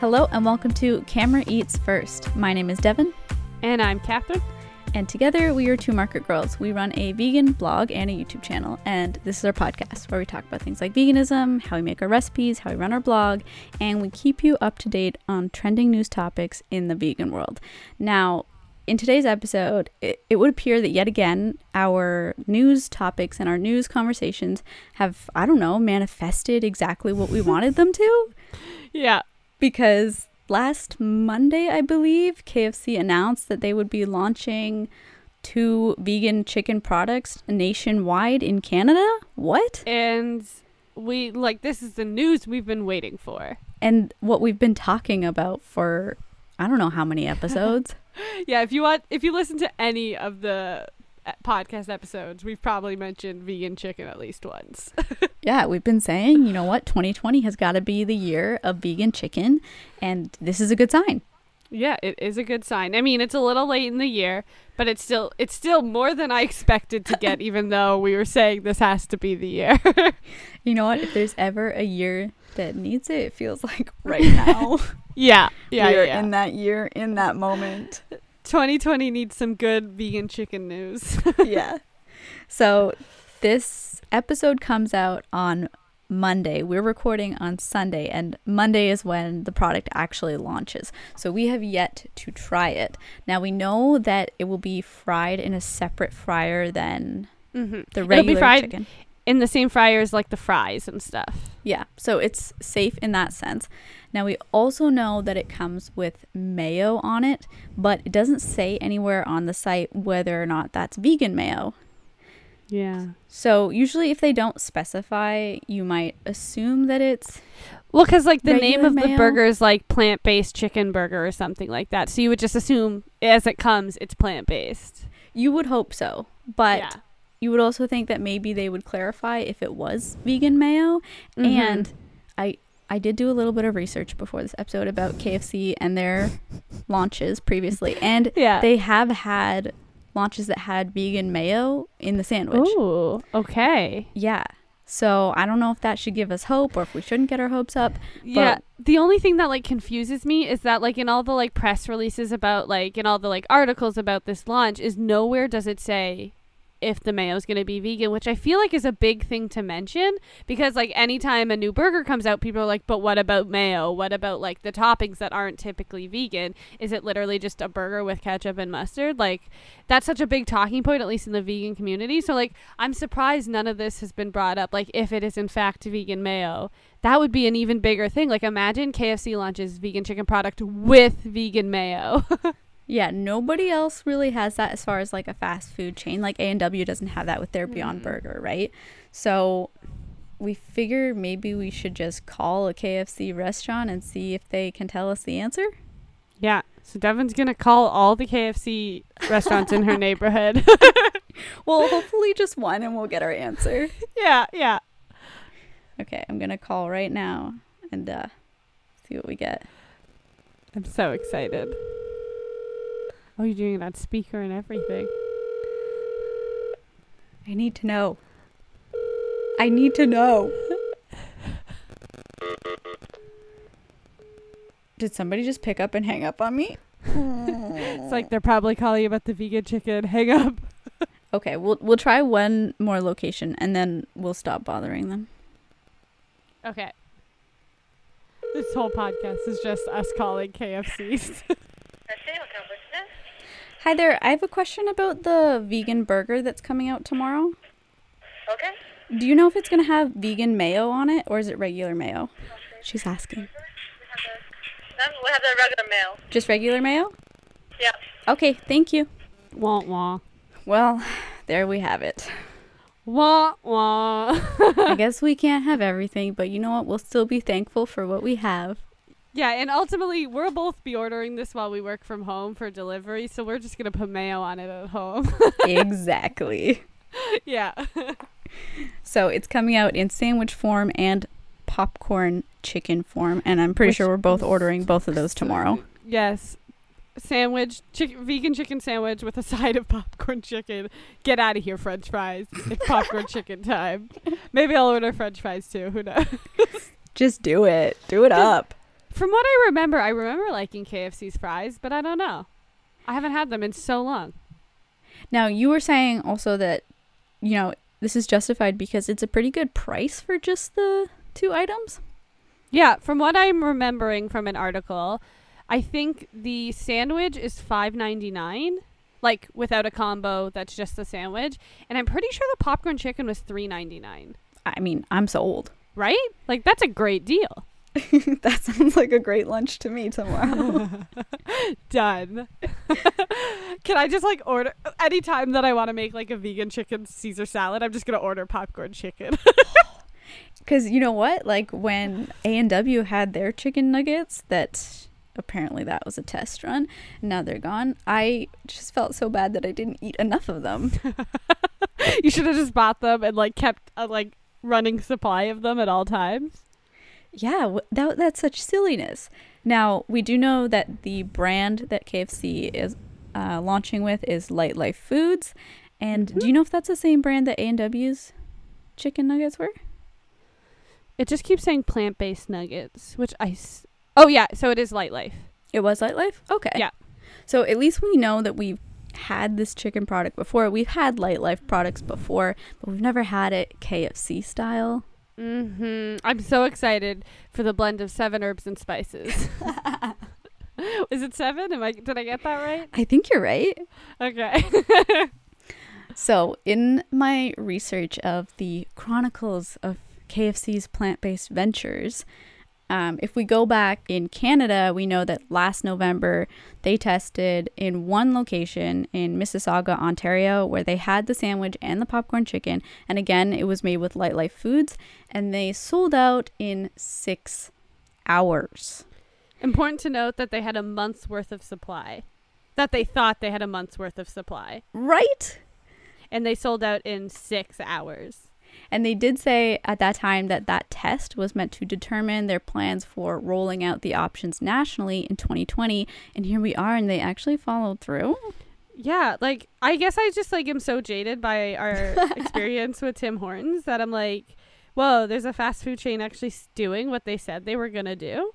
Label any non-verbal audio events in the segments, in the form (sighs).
Hello and welcome to Camera Eats First. My name is Devin, And I'm Catherine. and together we are two market girls. We run a vegan blog and a YouTube channel, and this is our podcast where we talk about things like veganism, how we make our recipes, how we run our blog, and we keep you up to date on trending news topics in the vegan world. Now, in today's episode, it, it would appear that yet again our news topics and our news conversations have, I don't know, manifested exactly what we wanted them to (laughs) Yeah. Because last Monday, I believe, KFC announced that they would be launching two vegan chicken products nationwide in Canada. What? And we like this is the news we've been waiting for. And what we've been talking about for I don't know how many (laughs) episodes. Yeah, if you want if you listen to any of the podcast episodes, we've probably mentioned vegan chicken at least once. (laughs) yeah, we've been saying, you know what, 2020 has got to be the year of vegan chicken, and this is a good sign. yeah, it is a good sign. I mean, it's a little late in the year, but it's still it's still more than I expected to get (laughs) even though we were saying this has to be the year. (laughs) You know what? If there's ever a year that needs it, it feels like right now. yeah. Yeah, we are yeah. in that year, in that moment. 2020 needs some good vegan chicken news. (laughs) yeah. So this episode comes out on Monday. We're recording on Sunday, and Monday is when the product actually launches. So we have yet to try it. Now we know that it will be fried in a separate fryer than mm-hmm. the It'll regular be fried chicken. in the same fryer as like the fries and stuff. Yeah, so it's safe in that sense. Now, we also know that it comes with mayo on it, but it doesn't say anywhere on the site whether or not that's vegan mayo. Yeah. So, usually, if they don't specify, you might assume that it's. Well, because like the name of the burger is like plant based chicken burger or something like that. So you would just assume as it comes, it's plant based. You would hope so, but yeah. you would also think that maybe they would clarify if it was vegan mayo. Mhm. And I I did do a little bit of research before this episode about KFC and their launches previously, and (laughs) yeah. they have had launches that had vegan mayo in the sandwich. Ooh. Okay. Yeah. So I don't know if that should give us hope or if we shouldn't get our hopes up. Yeah. The only thing that like confuses me is that like in all the like press releases about like in all the like articles about this launch is nowhere does it say if the mayo is going to be vegan, which I feel like is a big thing to mention because like anytime a new burger comes out, people are like, "But what about mayo? What about like the toppings that aren't typically vegan? Is it literally just a burger with ketchup and mustard?" Like that's such a big talking point at least in the vegan community. So like I'm surprised none of this has been brought up like if it is in fact vegan mayo. That would be an even bigger thing. Like imagine KFC launches vegan chicken product with vegan mayo. (laughs) Yeah, nobody else really has that as far as like a fast food chain. Like A&W doesn't have that with their Beyond Mm. Burger, right? So we figure maybe we should just call a KFC restaurant and see if they can tell us the answer. Yeah. So Devin's gonna call all the KFC restaurants in her (laughs) neighborhood. (laughs) Well, (laughs) hopefully just one and we'll get our answer. yeah, yeah. Okay, I'm going to call right now and uh see what we get. I'm so excited. Oh, you're doing it on speaker and everything. I need to know. I need to know. Did somebody just pick up and hang up on me? (laughs) It's like they're probably calling you about the vegan chicken. Hang up. (laughs) Okay, we'll we'll try one more location and then we'll stop bothering them. Okay. This whole podcast is just us calling KFCs. (laughs) Hi there. I have a question about the vegan burger that's coming out tomorrow. Okay. Do you know if it's going to have vegan mayo on it or is it regular mayo? She's asking. Then we have the regular mail. Just regular mayo? Yeah. Okay, thank you. wah wah. Well, (sighs) there we have it. Wah wah. (laughs) I guess we can't have everything, but you know what? We'll still be thankful for what we have. Yeah, and ultimately we'll both be ordering this while we work from home for delivery, so we're just gonna put mayo on it at home. (laughs) exactly. yeah. So it's coming out in sandwich form and popcorn chicken form, and I'm pretty Which sure we're both ordering both of those tomorrow. Yes. Sandwich, chick- vegan chicken sandwich with a (laughs) side of popcorn chicken. Get out of here, French fries. It's popcorn (laughs) chicken time. Maybe I'll order French fries too. Who knows? Just do it. Do it Just- up. From what I remember, I remember liking KFC's fries, but I don't know. I haven't had them in so long. Now, you were saying also that, you know, this is justified because it's a pretty good price for just the two items. Yeah, from what I'm remembering from an article, I think the sandwich is five ninety nine, like without a combo. That's just the sandwich, and I'm pretty sure the popcorn chicken was three ninety nine. I mean, I'm sold. Right? Like that's a great deal. (laughs) that sounds like a great lunch to me tomorrow. (laughs) Done. (laughs) Can I just like order anytime that I want to make like a vegan chicken Caesar salad? I'm just gonna order popcorn chicken. Because you know what? Like when A and W had their chicken nuggets, that apparently that was a test run. Now they're gone. I just felt so bad that I didn't eat enough of them. you should have just bought them and like kept a like running supply of them at all times. Yeah, that that's such silliness. Now we do know that the brand that KFC is uh, launching with is Lightlife Foods, and do you know if that's the same brand that A and W's chicken nuggets were? It just keeps saying plant based nuggets, which I. S- oh yeah, so it is Lightlife. It was Lightlife. Okay. Yeah. So at least we know that we've had this chicken product before. We've had Lightlife products before, but we've never had it KFC style. Mm-hmm. I'm so excited for the blend of seven herbs and spices. (laughs) (laughs) is it seven? Am I? Did I get that right? I think you're right. Okay. (laughs) So, in my research of the chronicles of KFC's plant based ventures, um, if we go back in Canada, we know that last November they tested in one location in Mississauga, Ontario, where they had the sandwich and the popcorn chicken. And again, it was made with Lightlife Foods, and they sold out in six hours. Important to note that they had a month's worth of supply. That they thought they had a month's worth of supply, Right? and they sold out in six hours. And they did say at that time that that test was meant to determine their plans for rolling out the options nationally in 2020. And here we are, and they actually followed through. Yeah, like I guess I just like am so jaded by our (laughs) experience with Tim Hortons that I'm like, whoa, there's a fast food chain actually doing what they said they were gonna do.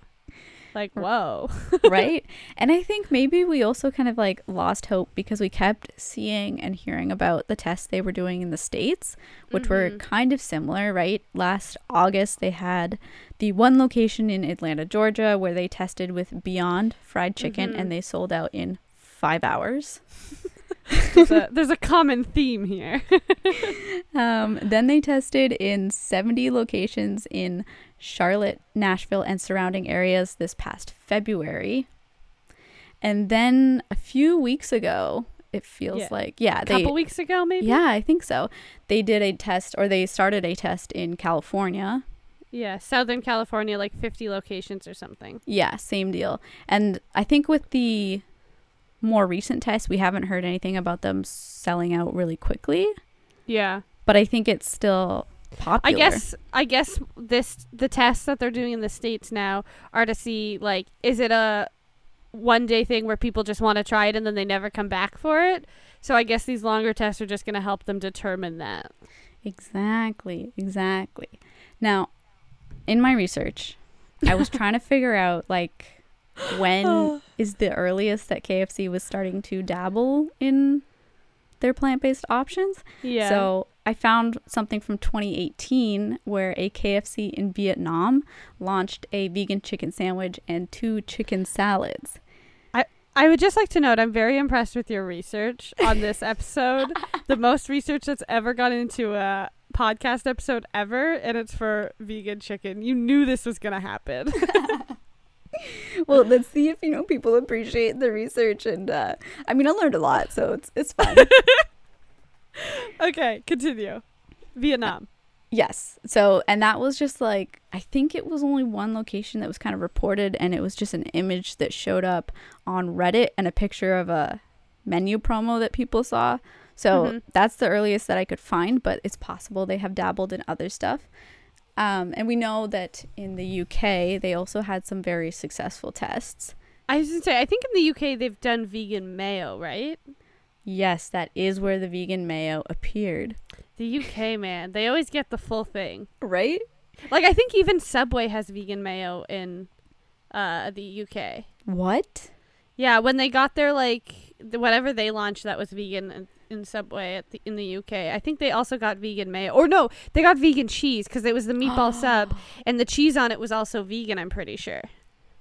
Like, whoa. (laughs) right? And I think maybe we also kind of like lost hope because we kept seeing and hearing about the tests they were doing in the States, which were Mhm. kind of similar, right? Last August, they had the one location in Atlanta, Georgia, where they tested with Beyond Fried Chicken Mhm. and they sold out in five hours. (laughs) there's, a, there's a common theme here. (laughs) Um, then they tested in 70 locations in Charlotte, Nashville, and surrounding areas this past February. And then a few weeks ago, it feels Yeah. like, yeah, a couple weeks ago, maybe. yeah, I think so. They did a test, or they started a test in California. Yeah, Southern California, like 50 locations or something. Yeah, same deal. And I think with the more recent tests, we haven't heard anything about them selling out really quickly. Yeah. But I think it's still popular. I guess I guess this the tests that they're doing in the states now are to see like is it a one day thing where people just want to try it and then they never come back for it. So I guess these longer tests are just going to help them determine that. Exactly, exactly. Now, in my research, I was trying to figure out like when (sighs) is the earliest that KFC was starting to dabble in their plant-based options. Yeah. So, I found something from 2018 where a KFC in Vietnam launched a vegan chicken sandwich and two chicken salads. I would just like to note I'm very impressed with your research on this (laughs) episode. the most research that's ever gone into a podcast episode ever and it's for vegan chicken. You knew this was going to happen. (laughs) (laughs) (laughs) Well, let's see if you know people appreciate the research and uh I mean, I learned a lot, so it's it's fun. (laughs) okay, continue. Vietnam. Yes. So, and that was just like, I think it was only one location that was kind of reported, and it was just an image that showed up on Reddit and a picture of a menu promo that people saw. So, Mhm. that's the earliest that I could find, but it's possible they have dabbled in other stuff. Um, and we know that in the UK, they also had some very successful tests. I was going to say I think in the UK they've done vegan mayo, right? Yes, that is where the vegan mayo appeared. The UK man, they always get the full thing. Right? Like I think even Subway has vegan mayo in uh, the UK. What? Yeah, when they got their like whatever they launched that was vegan in, Subway at the, in the UK. I think they also got vegan mayo. Or no, they got vegan cheese because it was the meatball (gasps) sub and the cheese on it was also vegan, I'm pretty sure.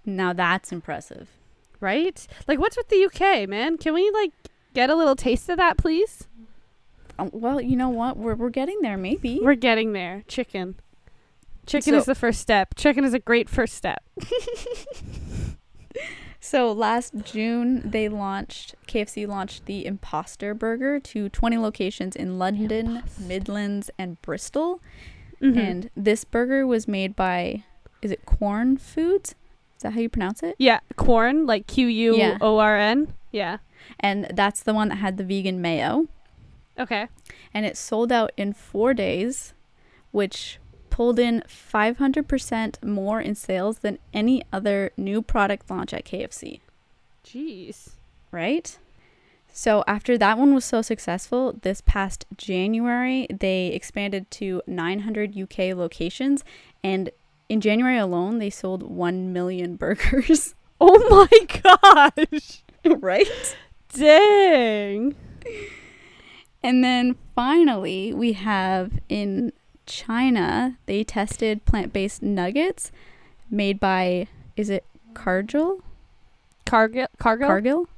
Now that's impressive. Right? Like what's with the UK, man? Can we like get a little taste of that, please? Um, well, you know what? We're we're getting there. Maybe. We're getting there. Chicken. Chicken So- is the first step. Chicken is a great first step. (laughs) (laughs) So last June, they launched KFC launched the Imposter Burger to 20 locations in London, Midlands, and Bristol. Mhm. And this burger was made by, is it Quorn Foods? Is that how you pronounce it? yeah, corn like Q U O R N. Yeah. And that's the one that had the vegan mayo. Okay. And it sold out in four days, which pulled in 500% more in sales than any other new product launch at KFC. Jeez. right? So after that one was so successful, this past January they expanded to 900 UK locations, and in January alone they sold 1 million (laughs) burgers. (laughs) Oh my gosh. (laughs) right? Dang. And then finally we have in China they tested plant-based nuggets made by is it Cargill? Cargill. Cargill. Cargill?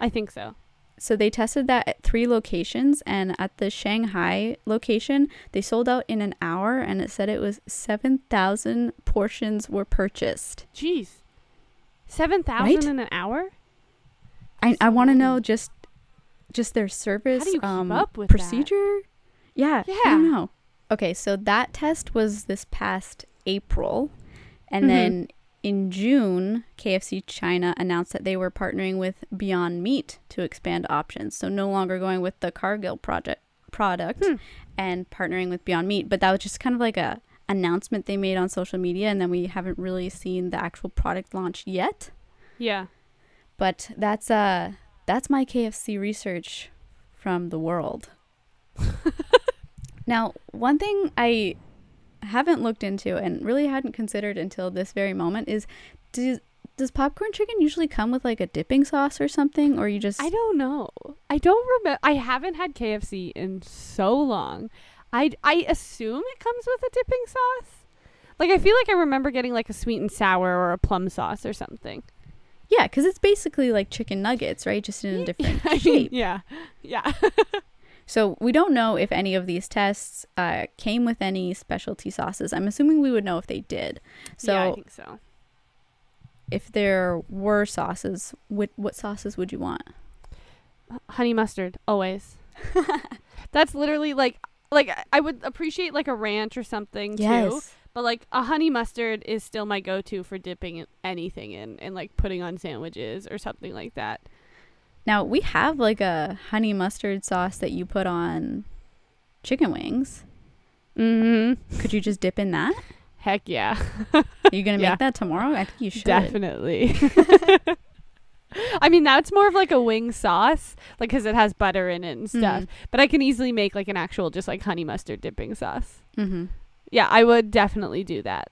I think so. So they tested that at three locations, and at the Shanghai location, they sold out in an hour, and it said it was 7,000 portions were purchased. Jeez. Seven thousand Right? in an hour? I, I want to know just just their service How do you keep um, up with that? procedure. Yeah, I Yeah. don't know. Okay, so that test was this past April, and Mhm. then in June, KFC China announced that they were partnering with Beyond Meat to expand options. So no longer going with the Cargill project product Hmm. and partnering with Beyond Meat, but that was just kind of like a announcement they made on social media and then we haven't really seen the actual product launch yet. Yeah. But that's uh that's my KFC research from the world. (laughs) now, one thing I haven't looked into and really hadn't considered until this very moment is does does popcorn chicken usually come with like a dipping sauce or something or you just I don't know. I don't remember. I haven't had KFC in so long. I I assume it comes with a dipping sauce. Like I feel like I remember getting like a sweet and sour or a plum sauce or something. Yeah, cuz it's basically like chicken nuggets, right? Just in a (laughs) different shape. yeah. (laughs) Yeah. (laughs) So we don't know if any of these tests uh, came with any specialty sauces. I'm assuming we would know if they did. So yeah, I think so. if there were sauces, what what sauces would you want? honey mustard always (laughs) that's literally like like I- i would appreciate like a ranch or something too but like a honey mustard is still my go-to for dipping anything in and like putting on sandwiches or something like that Now we have like a honey mustard sauce that you put on chicken wings. mm-hmm Could you just dip in that? heck yeah Are (laughs) you gonna Yeah. make that tomorrow? I think you should. definitely (laughs) i mean that's more of like a wing sauce like because it has butter in it and stuff Mhm. but i can easily make like an actual just like honey mustard dipping sauce Mm-hmm. Yeah, I would definitely do that.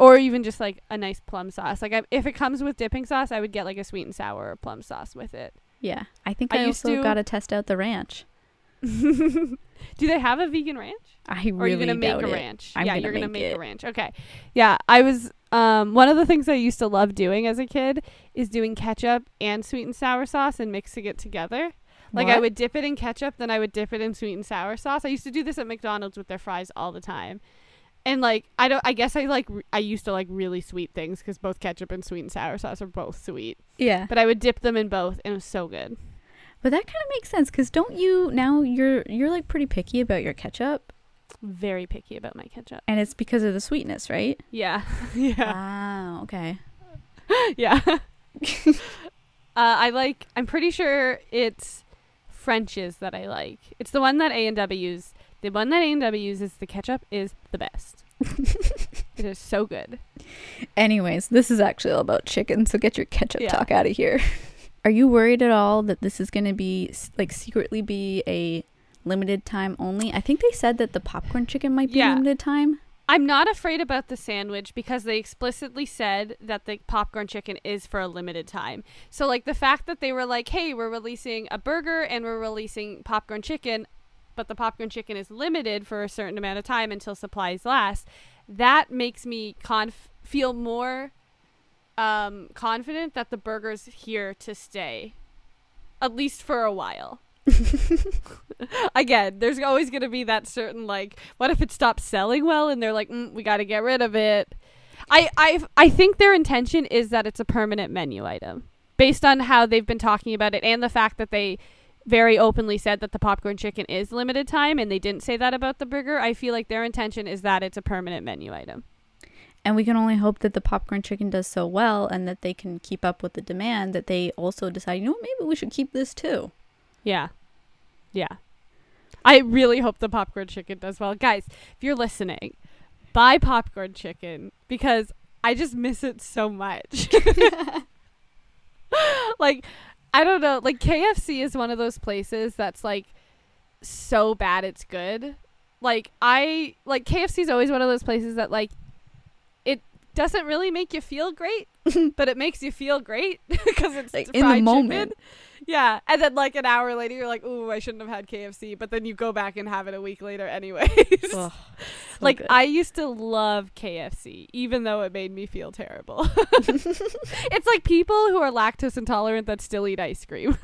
Or even just like a nice plum sauce. Like I, if it comes with dipping sauce, I would get like a sweet and sour plum sauce with it. Yeah, I think I I, used also to- got to test out the ranch. (laughs) do they have a vegan ranch? I really Or are you gonna make a it. ranch? I'm yeah, gonna you're gonna make make a ranch. Okay. Yeah, I was um one of the things I used to love doing as a kid is doing ketchup and sweet and sour sauce and mixing it together. Like I would dip it in ketchup, then I would dip it in sweet and sour sauce. I used to do this at McDonald's with their fries all the time. And like I don't I guess I like I used to like really sweet things cuz both ketchup and sweet and sour sauce are both sweet. Yeah, But I would dip them in both and it was so good. but that kind of makes sense because don't you now you're you're like pretty picky about your ketchup, Very picky about my ketchup. and it's because of the sweetness, right? Yeah. (laughs) yeah. Wow. Okay. (laughs) yeah. (laughs) uh, I like. I'm pretty sure it's French's that I like. It's the one that A and W's. The one that A and W uses, the ketchup, is the best. (laughs) it is so good. Anyways, this is actually all about chicken, so get your ketchup Yeah. talk out of here. (laughs) Are you worried at all that this is going to be like secretly be a limited time only? I think they said that the popcorn chicken might be Yeah. limited time. I'm not afraid about the sandwich because they explicitly said that the popcorn chicken is for a limited time. So like the fact that they were like, "Hey, we're releasing a burger and we're releasing popcorn chicken, but the popcorn chicken is limited for a certain amount of time until supplies last." That makes me conf- feel more um, confident that the burger's here to stay, at least for a while. (laughs) Again, there's always going to be that certain like, what if it stops selling well and they're like, mm, we got to get rid of it. I I I think their intention is that it's a permanent menu item, based on how they've been talking about it and the fact that they very openly said that the popcorn chicken is limited time and they didn't say that about the burger. I feel like their intention is that it's a permanent menu item. And we can only hope that the popcorn chicken does so well and that they can keep up with the demand that they also decide, you know what, maybe we should keep this too. Yeah. Yeah. I really hope the popcorn chicken does well. Guys, if you're listening, buy popcorn chicken because I just miss it so much. (laughs) (laughs) like, I don't know. Like, KFC is one of those places that's like so bad it's good. Like, I, like, KFC is always one of those places that, like, it doesn't really make you feel great, (laughs) but it makes you feel great (laughs) because it's Like, fried in the chicken. Yeah, and then like an hour later, you're like, "Ooh, I shouldn't have had KFC," but then you go back and have it a week later, anyways. Ugh, (laughs) so like good. I used to love KFC, even though it made me feel terrible. (laughs) it's like people who are lactose intolerant that still eat ice cream.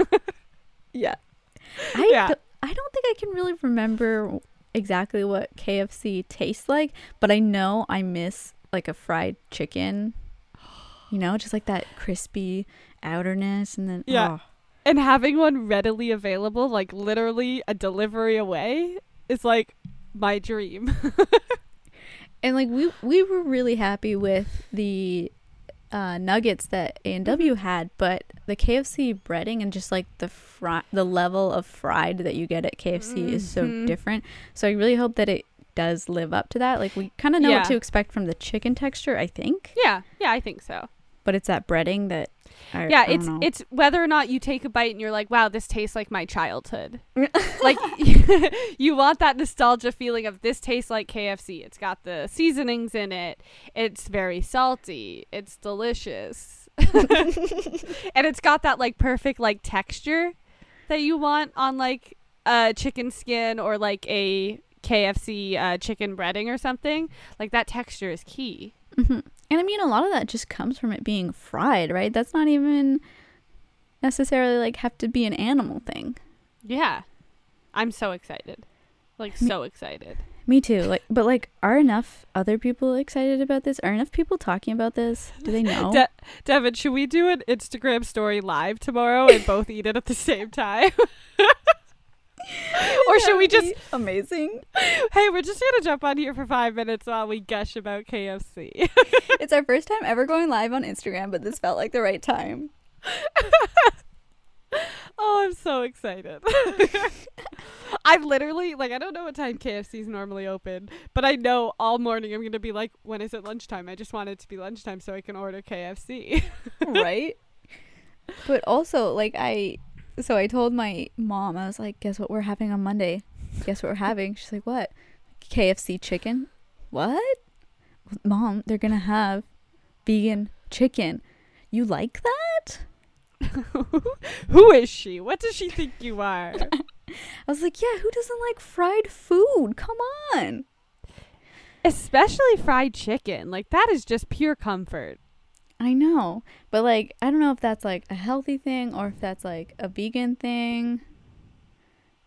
(laughs) yeah. I, Yeah. do- I don't think I can really remember exactly what KFC tastes like, but I know I miss like a fried chicken. You know, just like that crispy outerness and then Yeah. oh. And having one readily available, like literally a delivery away, is like my dream. (laughs) And like we we were really happy with the uh, nuggets that A and W had, but the KFC breading and just like the fry, the level of fried that you get at KFC is so Mhm. different. So I really hope that it does live up to that. Like we kind of know Yeah. what to expect from the chicken texture, I think, yeah, yeah, I think so. but it's that breading that. I, yeah I it's know. it's whether or not you take a bite and you're like wow this tastes like my childhood. (laughs) Like (laughs) you want that nostalgia feeling of this tastes like kfc it's got the seasonings in it. It's very salty. It's delicious. (laughs) And it's got that like perfect like texture that you want on like a chicken skin or like a kfc uh, chicken breading or something. Like that texture is key. Mhm. And I mean, a lot of that just comes from it being fried, right? That's not even necessarily like have to be an animal thing. yeah i'm so excited like Me- so excited Me too. Like, but like, are enough other people excited about this? Are enough people talking about this? Do they (laughs) know? De- Devin, should we do an Instagram story live tomorrow and both eat it at the same time? (laughs) (laughs) or should we just amazing? (laughs) hey, we're just gonna jump on here for five minutes while we gush about KFC. (laughs) it's our first time ever going live on Instagram, but this felt like the right time. oh, I'm so excited. I'm literally like I don't know what time KFC's normally open, but I know all morning I'm gonna be like, when is it lunchtime? I just want it to be lunchtime so I can order KFC. right? But also, like, I, so I told my mom, I was like, guess what we're having on Monday? Guess what we're having? She's like, what? KFC chicken? What? Mom, they're gonna have vegan chicken. You like that? (laughs) Who is she? What does she think you are? (laughs) I was like, yeah, who doesn't like fried food? Come on. Especially fried chicken. Like that is just pure comfort. I know. But like, I don't know if that's like a healthy thing or if that's like a vegan thing.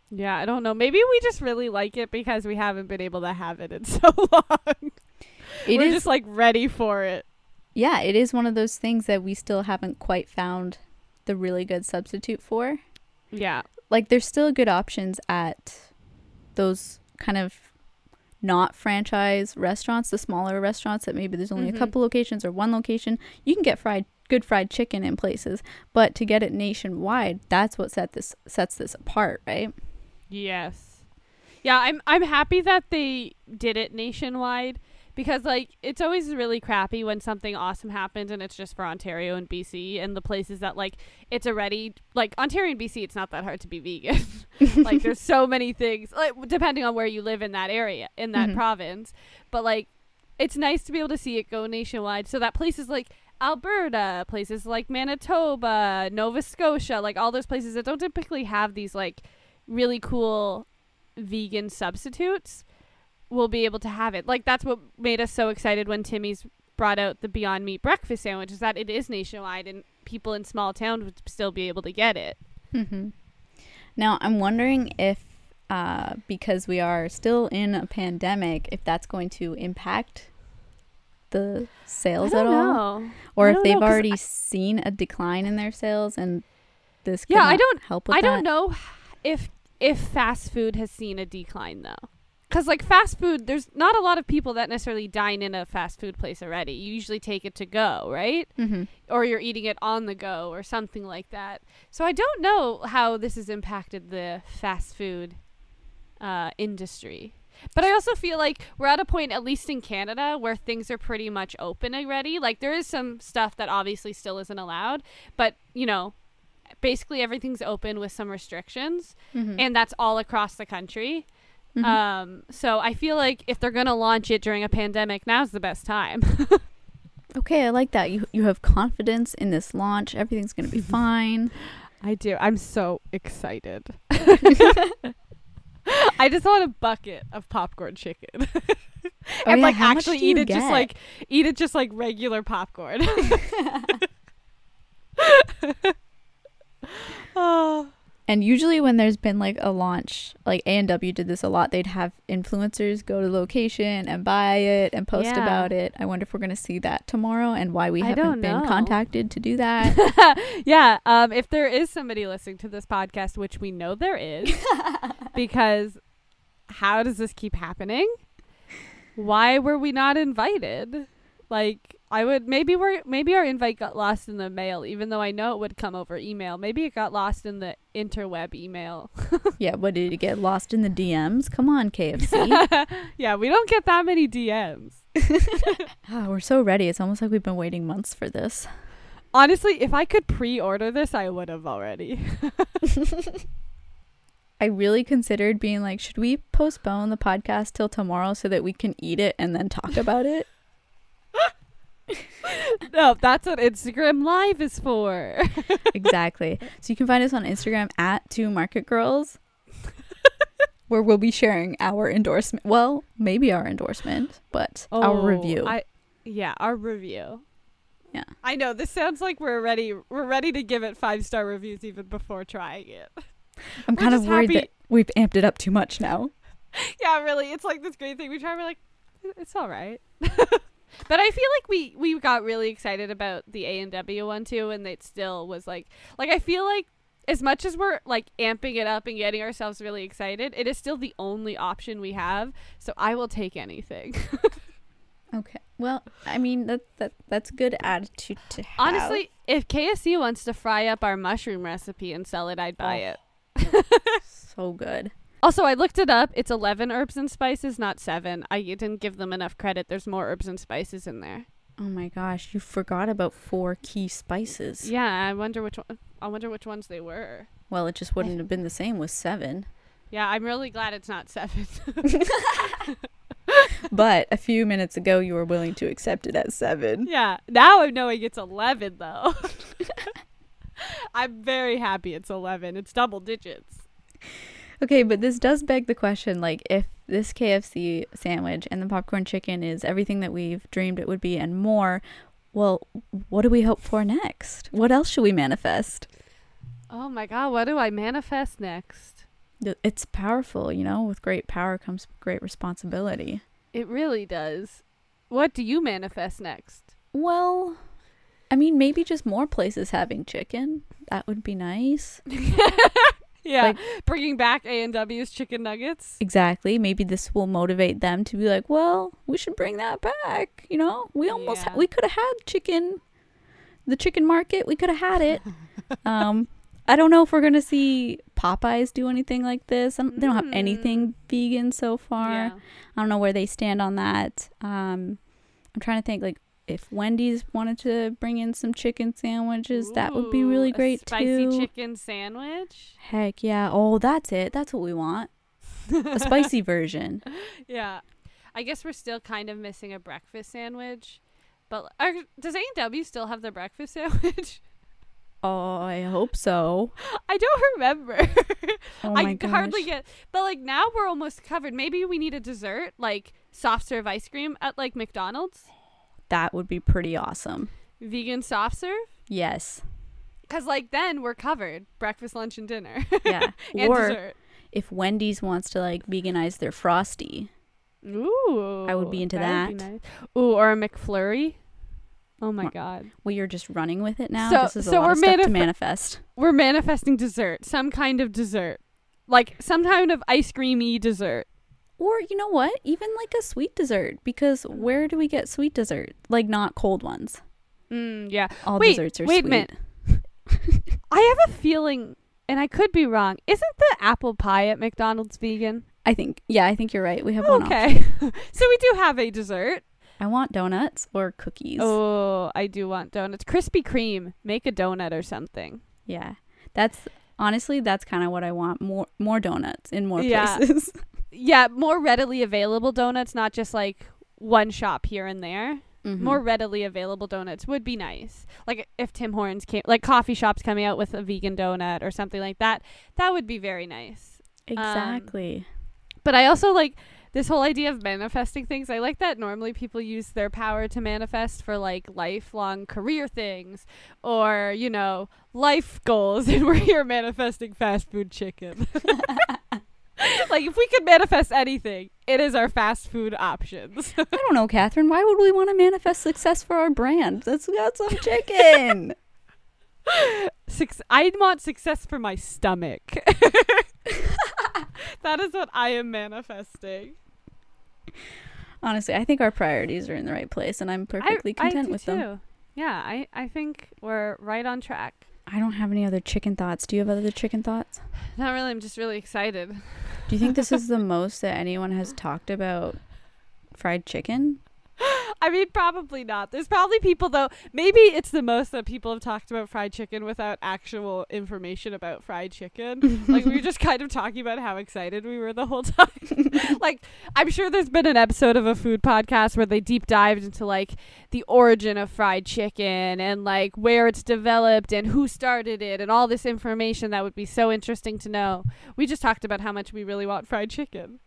Yeah, I don't know. Maybe we just really like it because we haven't been able to have it in (laughs) so long. It We're is just like ready for it. yeah, it is one of those things that we still haven't quite found the really good substitute for. Yeah. Like there's still good options at those kind of not franchise restaurants, the smaller restaurants that maybe there's only Mhm. a couple locations or one location. You can get fried good fried chicken in places, but to get it nationwide, that's what set this sets this apart, right? Yes. Yeah, I'm I'm happy that they did it nationwide because like it's always really crappy when something awesome happens and it's just for Ontario and BC and the places that like it's already like Ontario and BC it's not that hard to be vegan. (laughs) like there's so many things like depending on where you live in that area in that Mhm. province. But like it's nice to be able to see it go nationwide so that places like Alberta, places like Manitoba, Nova Scotia, like all those places that don't typically have these like really cool vegan substitutes will be able to have it. Like that's what made us so excited when Timmy's brought out the Beyond Meat breakfast sandwich is that it is nationwide and people in small towns would still be able to get it. Mm-hmm. Now, I'm wondering if, uh, because we are still in a pandemic, if that's going to impact the sales at all, know. or if they've know, already seen a decline in their sales and this Yeah, I don't- help with I that. don't know if if fast food has seen a decline though. Cuz like fast food there's not a lot of people that necessarily dine in a fast food place already. You usually take it to go, right? Mm-hmm. Or you're eating it on the go or something like that. So I don't know how this has impacted the fast food uh, industry. But I also feel like we're at a point, at least in Canada, where things are pretty much open already. Like there is some stuff that obviously still isn't allowed, but you know, basically everything's open with some restrictions, Mm-hmm. and that's all across the country. Mhm. Um, so I feel like if they're gonna launch it during a pandemic, now's the best time. (laughs) okay, I like that. You you have confidence in this launch. Everything's gonna be (laughs) fine. I do. I'm so excited. (laughs) I just want a bucket of popcorn chicken. Oh, and yeah, like how actually eat it just like eat it just like regular popcorn. oh. And usually when there's been like a launch, like A and W did this a lot. They'd have influencers go to the location and buy it and post Yeah. about it. I wonder if we're gonna see that tomorrow and why we I haven't been contacted to do that. (laughs) yeah, um if there is somebody listening to this podcast, which we know there is, (laughs) because how does this keep happening? Why were we not invited? Like I would maybe we're maybe our invite got lost in the mail, even though I know it would come over email. Maybe it got lost in the interweb email. (laughs) yeah, what did it get lost in the DMs? Come on, KFC. (laughs) yeah, we don't get that many DMs. oh, (laughs) ah, we're so ready. It's almost like we've been waiting months for this. Honestly, if I could pre-order this, I would have already. I really considered being like, should we postpone the podcast till tomorrow so that we can eat it and then talk about it? (laughs) no, that's what Instagram Live is for. (laughs) exactly. So you can find us on Instagram at two market girls, (laughs) where we'll be sharing our endorsement. Well, maybe our endorsement, but our oh, review. Oh, I, yeah, our review. Yeah. I know this sounds like we're ready. We're ready to give it five star reviews even before trying it. I'm we're kind of worried happy- that we've amped it up too much now. yeah, really, it's like this great thing. We try. We're like, it's all right. But I feel like we we got really excited about the A and W one too, and it still was like like I feel like as much as we're like amping it up and getting ourselves really excited, it is still the only option we have. So I will take anything. (laughs) Okay. Well, I mean that that that's a good attitude to have. Honestly, if KFC wants to fry up our mushroom recipe and sell it, I'd buy Oh. it. (laughs) so good. Also, I looked it up. It's 11 herbs and spices, not 7. I didn't give them enough credit. There's more herbs and spices in there. Oh my gosh, you forgot about four key spices. Yeah, I wonder which one I wonder which ones they were. Well, it just wouldn't have been the same with seven. Yeah, I'm really glad it's not 7. (laughs) But a few minutes ago, you were willing to accept it as seven. yeah, now I'm knowing it's 11 though. (laughs) I'm very happy it's 11. It's double digits. Okay, but this does beg the question like, if this KFC sandwich and the popcorn chicken is everything that we've dreamed it would be and more, well, what do we hope for next? What else should we manifest? Oh my god, what do I manifest next? It's powerful, you know, with great power comes great responsibility. It really does. What do you manifest next? Well, I mean, maybe just more places having chicken. That would be nice. (laughs) Yeah, Like- bringing back A and W's chicken nuggets. Exactly. Maybe this will motivate them to be like, well, we should bring that back. You know, we almost ha- we could have had chicken, the chicken market. We could have had it. (laughs) um, I don't know if we're gonna see Popeyes do anything like this. Don't- They don't have anything vegan so far. Yeah. I don't know where they stand on that. Um, I'm trying to think like if Wendy's wanted to bring in some chicken sandwiches, that would be really Ooh, a great spicy too. chicken sandwich. Heck yeah! Oh, that's it. That's what we want. A (laughs) spicy version. Yeah. I guess we're still kind of missing a breakfast sandwich. But are, does A&W still have the breakfast (laughs) sandwich? Oh, I hope so. (laughs) I don't remember. Oh my I gosh. hardly get. But like now we're almost covered. Maybe we need a dessert, like soft serve ice cream at like McDonald's. That would be pretty awesome. Vegan soft serve. Yes. Cause like then we're covered. Breakfast, lunch, and dinner. (laughs) Yeah. and or dessert. if Wendy's wants to like veganize their frosty. Ooh. I would be into would that. nice. Ooh, or a McFlurry. Oh my god. Well, you're just running with it now. So- this is a so lot we're of stuff to manifest. We're manifesting dessert. Some kind of dessert. Like some kind of ice creamy dessert. Or you know what? Even like a sweet dessert. Because where do we get sweet dessert? Like not cold ones. Mm, yeah. All Wait, desserts are sweet. wait a minute. (laughs) I have a feeling, and I could be wrong. Isn't the apple pie at McDonald's vegan? I think. Yeah, I think you're right. We have one. Okay. (laughs) so we do have a dessert. I want donuts or cookies. Oh, I do want donuts. Krispy Kreme. Make a donut or something. Yeah. That's honestly that's kind of what I want. More more donuts in more Yeah. places. (laughs) Yeah, more readily available donuts, not just like one shop here and there. Mhm. More readily available donuts would be nice. Like if Tim Hortons came, like coffee shops coming out with a vegan donut or something like that, that would be very nice. Exactly. But I also like this whole idea of manifesting things. I like that normally people use their power to manifest for like lifelong career things or, you know, life goals. (laughs) And we're here manifesting fast food chicken. (laughs) (laughs) (laughs) like if we could manifest anything, it is our fast food options. (laughs) I don't know, Catherine. Why would we want to manifest success for our brand? Let's got some chicken. (laughs) Suc- I want success for my stomach. that is what I am manifesting. Honestly, I think our priorities are in the right place, and I'm perfectly I, I content do with them. Yeah, I, I think we're right on track. I don't have any other chicken thoughts. Do you have other chicken thoughts? Not really. I'm just really excited. Do you think this is the (laughs) most that anyone has talked about fried chicken? (laughs) I mean, probably not. There's probably people though. Maybe it's the most that people have talked about fried chicken without actual information about fried chicken. (laughs) like we were just kind of talking about how excited we were the whole time. (laughs) like I'm sure there's been an episode of a food podcast where they deep dived into like the origin of fried chicken and like where it's developed and who started it and all this information that would be so interesting to know. We just talked about how much we really want fried chicken.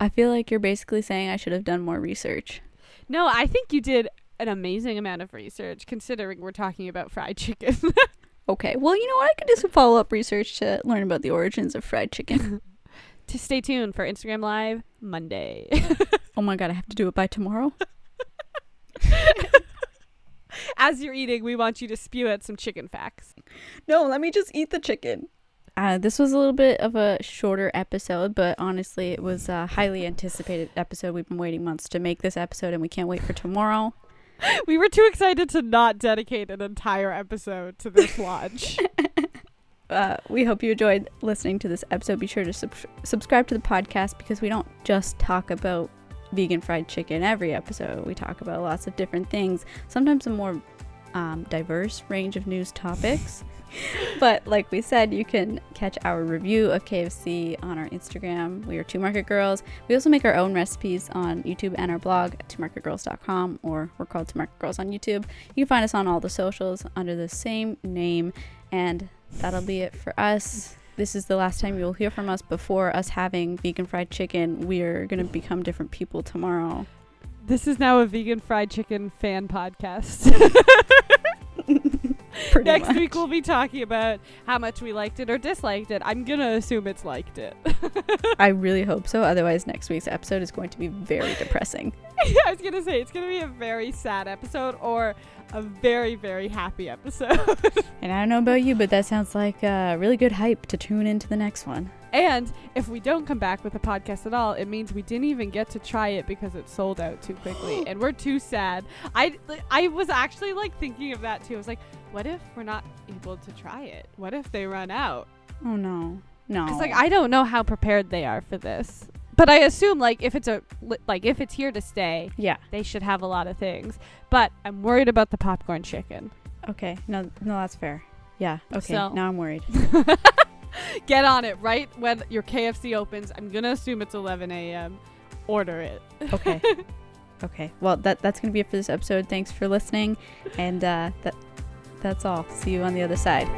I feel like you're basically saying I should have done more research. No, I think you did an amazing amount of research considering we're talking about fried chicken. (laughs) Okay, well, you know what? I could do some follow up research to learn about the origins of fried chicken. (laughs) to stay tuned for Instagram Live Monday. oh my god, I have to do it by tomorrow? (laughs) As you're eating, we want you to spew out some chicken facts. No, let me just eat the chicken. Uh, this was a little bit of a shorter episode, but honestly, it was a highly anticipated episode. We've been waiting months to make this episode, and we can't wait for tomorrow. (laughs) We were too excited to not dedicate an entire episode to this launch. Uh, we hope you enjoyed listening to this episode. Be sure to sub- subscribe to the podcast because we don't just talk about vegan fried chicken every episode. We talk about lots of different things, sometimes a more um, diverse range of news topics. (laughs) but like we said, you can catch our review of KFC on our Instagram. We are Two Market Girls. We also make our own recipes on YouTube and our blog at twomarketgirls.com, or we're called Two Market Girls on YouTube. You can find us on all the socials under the same name, and that'll be it for us. This is the last time you'll hear from us before us having vegan fried chicken. We're gonna become different people tomorrow. this is now a vegan fried chicken fan podcast. (laughs) (laughs) Pretty Next much. week we'll be talking about how much we liked it or disliked it. I'm gonna assume it's liked it. (laughs) I really hope so. Otherwise, next week's episode is going to be very (laughs) depressing. I was gonna say it's gonna be a very sad episode or a very very happy episode. And I don't know about you, but that sounds like a really good hype to tune into the next one. And if we don't come back with a podcast at all, it means we didn't even get to try it because it sold out too quickly, (gasps) and we're too sad. I I was actually like thinking of that too. I was like, what if we're not able to try it? What if they run out? Oh no, no. Because like I don't know how prepared they are for this. But I assume like if it's a like if it's here to stay, yeah. they should have a lot of things. But I'm worried about the popcorn chicken. Okay. No, no, that's fair. Yeah. Okay. So- now I'm worried. (laughs) (laughs) Get on it right when your KFC opens. I'm gonna assume it's 11 a.m. order it. Okay. (laughs) okay. Well, that that's gonna be it for this episode. Thanks for listening, and uh, that that's all. See you on the other side.